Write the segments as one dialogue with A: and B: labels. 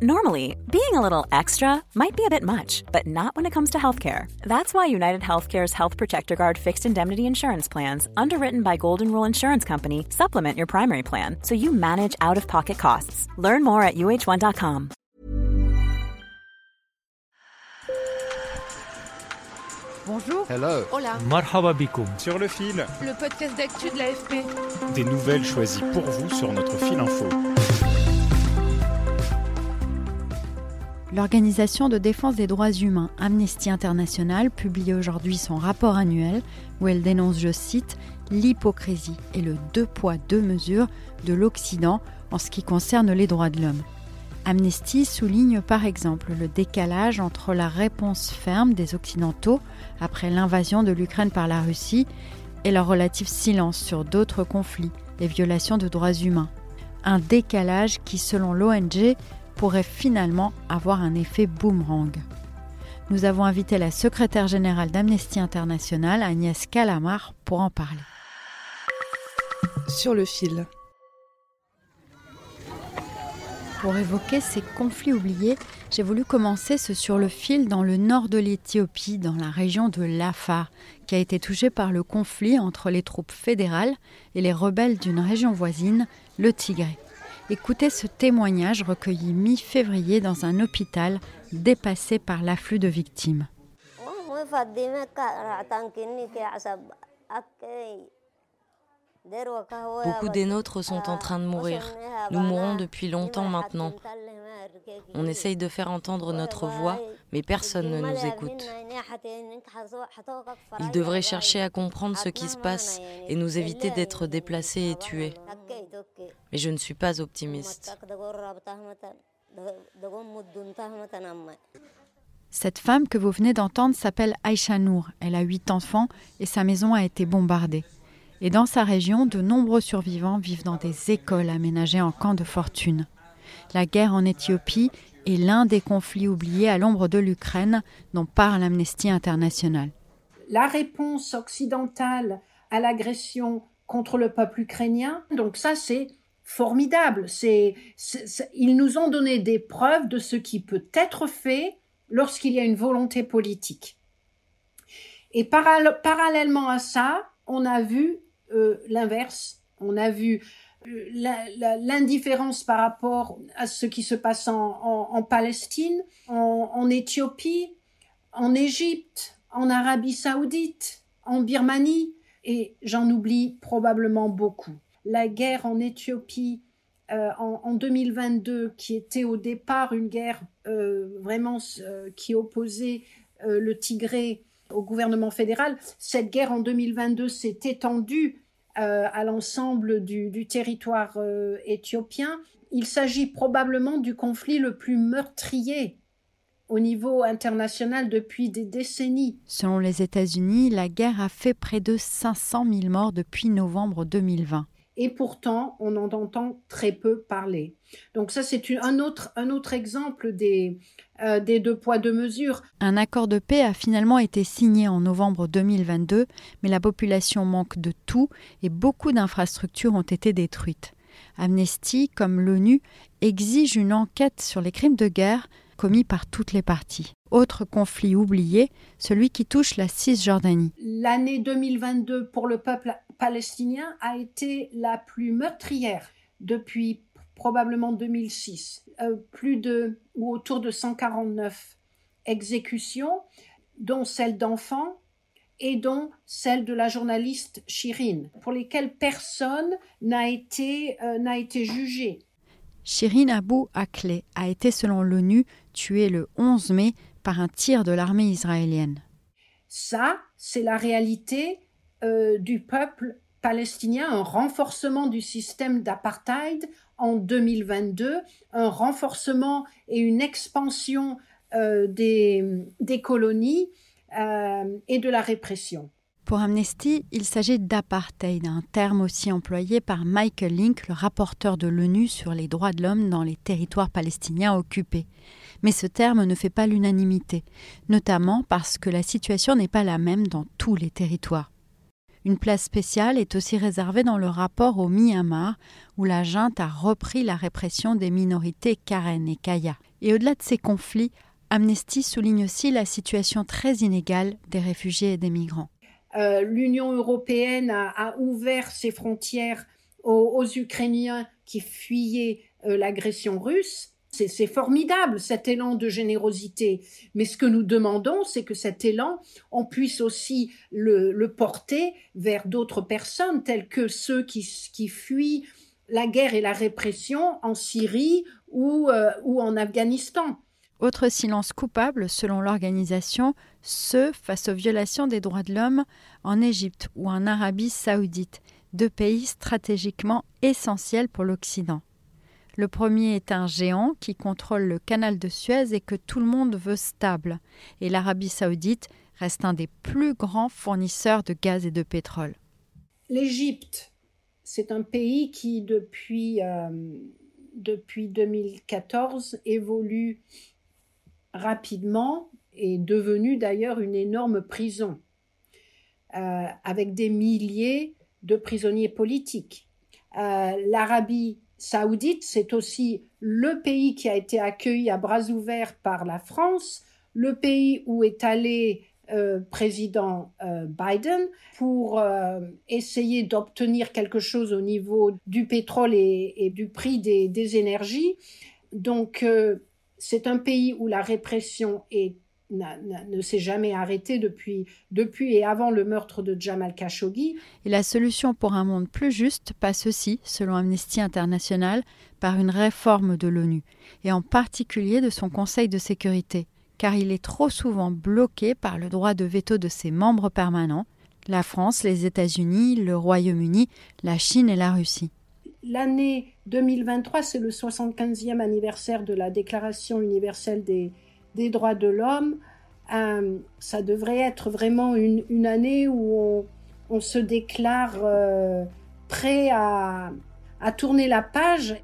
A: Normally, being a little extra might be a bit much, but not when it comes to healthcare. That's why United Healthcare's Health Protector Guard fixed indemnity insurance plans, underwritten by Golden Rule Insurance Company, supplement your primary plan so you manage out of pocket costs. Learn more at uh1.com.
B: Bonjour.
C: Hello.
B: Hola.
D: Marhaba bikoum.
E: Sur le fil,
B: Le podcast d'actu de l'AFP.
E: des nouvelles choisies pour vous sur notre fil info.
F: L'organisation de défense des droits humains Amnesty International publie aujourd'hui son rapport annuel où elle dénonce, je cite, l'hypocrisie et le deux poids deux mesures de l'Occident en ce qui concerne les droits de l'homme. Amnesty souligne par exemple le décalage entre la réponse ferme des Occidentaux après l'invasion de l'Ukraine par la Russie et leur relatif silence sur d'autres conflits et violations de droits humains. Un décalage qui, selon l'ONG, pourrait finalement avoir un effet boomerang. Nous avons invité la secrétaire générale d'Amnesty International, Agnès Calamar, pour en parler.
B: Sur le fil.
F: Pour évoquer ces conflits oubliés, j'ai voulu commencer ce sur le fil dans le nord de l'Éthiopie, dans la région de l'Afar, qui a été touchée par le conflit entre les troupes fédérales et les rebelles d'une région voisine, le Tigré. Écoutez ce témoignage recueilli mi-février dans un hôpital dépassé par l'afflux de victimes.
G: Beaucoup des nôtres sont en train de mourir. Nous mourons depuis longtemps maintenant. On essaye de faire entendre notre voix, mais personne ne nous écoute. Ils devraient chercher à comprendre ce qui se passe et nous éviter d'être déplacés et tués. Mais je ne suis pas optimiste.
F: Cette femme que vous venez d'entendre s'appelle Aïcha Nour. Elle a huit enfants et sa maison a été bombardée. Et dans sa région, de nombreux survivants vivent dans des écoles aménagées en camps de fortune. La guerre en Éthiopie est l'un des conflits oubliés à l'ombre de l'Ukraine dont parle Amnesty International.
H: La réponse occidentale à l'agression contre le peuple ukrainien, donc ça c'est formidable. Ils nous ont donné des preuves de ce qui peut être fait lorsqu'il y a une volonté politique. Et paral- parallèlement à ça, on a vu euh, l'inverse. On a vu euh, l'indifférence par rapport à ce qui se passe en, Palestine, en Éthiopie, en Égypte, en Arabie saoudite, en Birmanie, et j'en oublie probablement beaucoup. La guerre en Éthiopie euh, en, en 2022, qui était au départ une guerre euh, vraiment euh, qui opposait le Tigré au gouvernement fédéral, cette guerre en 2022 s'est étendue à l'ensemble du, du territoire éthiopien. Il s'agit probablement du conflit le plus meurtrier au niveau international depuis des décennies.
F: Selon les États-Unis, la guerre a fait près de 500 000 morts depuis novembre 2020.
H: Et pourtant, on en entend très peu parler. Donc ça, c'est une- un autre, un autre exemple des, euh, des deux poids, deux mesures.
F: Un accord de paix a finalement été signé en novembre 2022, mais la population manque de tout et beaucoup d'infrastructures ont été détruites. Amnesty, comme l'ONU, exige une enquête sur les crimes de guerre commis par toutes les parties. Autre conflit oublié, celui qui touche la Cisjordanie.
H: L'année 2022 pour le peuple palestinien a été la plus meurtrière depuis probablement 2006. Euh, plus de, ou autour de 149 exécutions, dont celle d'enfants et dont celle de la journaliste Shirin, pour lesquelles personne n'a été, euh, n'a été jugé.
F: Shirin Abu Akleh a été, selon l'ONU, tuée le 11 mai par un tir de l'armée israélienne.
H: Ça, c'est la réalité euh, du peuple palestinien, un renforcement du système d'apartheid en 2022, un renforcement et une expansion euh, des, colonies euh, et de la répression.
F: Pour Amnesty, il s'agit d'apartheid, un terme aussi employé par Michael Link, le rapporteur de l'ONU sur les droits de l'homme dans les territoires palestiniens occupés. Mais ce terme ne fait pas l'unanimité, notamment parce que la situation n'est pas la même dans tous les territoires. Une place spéciale est aussi réservée dans le rapport au Myanmar, où la junte a repris la répression des minorités Karen et Kaya. Et au-delà de ces conflits, Amnesty souligne aussi la situation très inégale des réfugiés et des migrants.
H: Euh, L'Union européenne a, ouvert ses frontières aux, Ukrainiens qui fuyaient euh, l'agression russe. C'est formidable cet élan de générosité. Mais ce que nous demandons, c'est que cet élan, on puisse aussi le, porter vers d'autres personnes, telles que ceux qui, fuient la guerre et la répression en Syrie ou, euh, ou en Afghanistan.
F: Autre silence coupable, selon l'organisation, ceux face aux violations des droits de l'homme en Égypte ou en Arabie saoudite, deux pays stratégiquement essentiels pour l'Occident. Le premier est un géant qui contrôle le canal de Suez et que tout le monde veut stable, et l'Arabie saoudite reste un des plus grands fournisseurs de gaz et de pétrole.
H: L'Égypte, c'est un pays qui, depuis, euh, depuis 2014, évolue rapidement est devenue d'ailleurs une énorme prison, euh, avec des milliers de prisonniers politiques. Euh, L'Arabie saoudite, c'est aussi le pays qui a été accueilli à bras ouverts par la France, le pays où est allé euh, président Biden pour essayer d'obtenir quelque chose au niveau du pétrole et, du prix des, des énergies. Donc c'est un pays où la répression ne s'est jamais arrêtée depuis, depuis et avant le meurtre de Jamal Khashoggi.
F: Et la solution pour un monde plus juste passe aussi, selon Amnesty International, par une réforme de l'ONU, et en particulier de son Conseil de sécurité, car il est trop souvent bloqué par le droit de veto de ses membres permanents, la France, les États-Unis, le Royaume-Uni, la Chine et la Russie
H: l'année 2023, c'est le 75e anniversaire de la Déclaration universelle des, droits de l'homme. Euh, ça devrait être vraiment une, année où on, se déclare euh, prêt à, à tourner la page.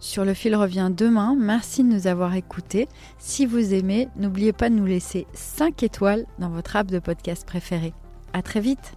F: Sur le fil revient demain. Merci de nous avoir écoutés. Si vous aimez, n'oubliez pas de nous laisser 5 étoiles dans votre app de podcast préféré. À très vite!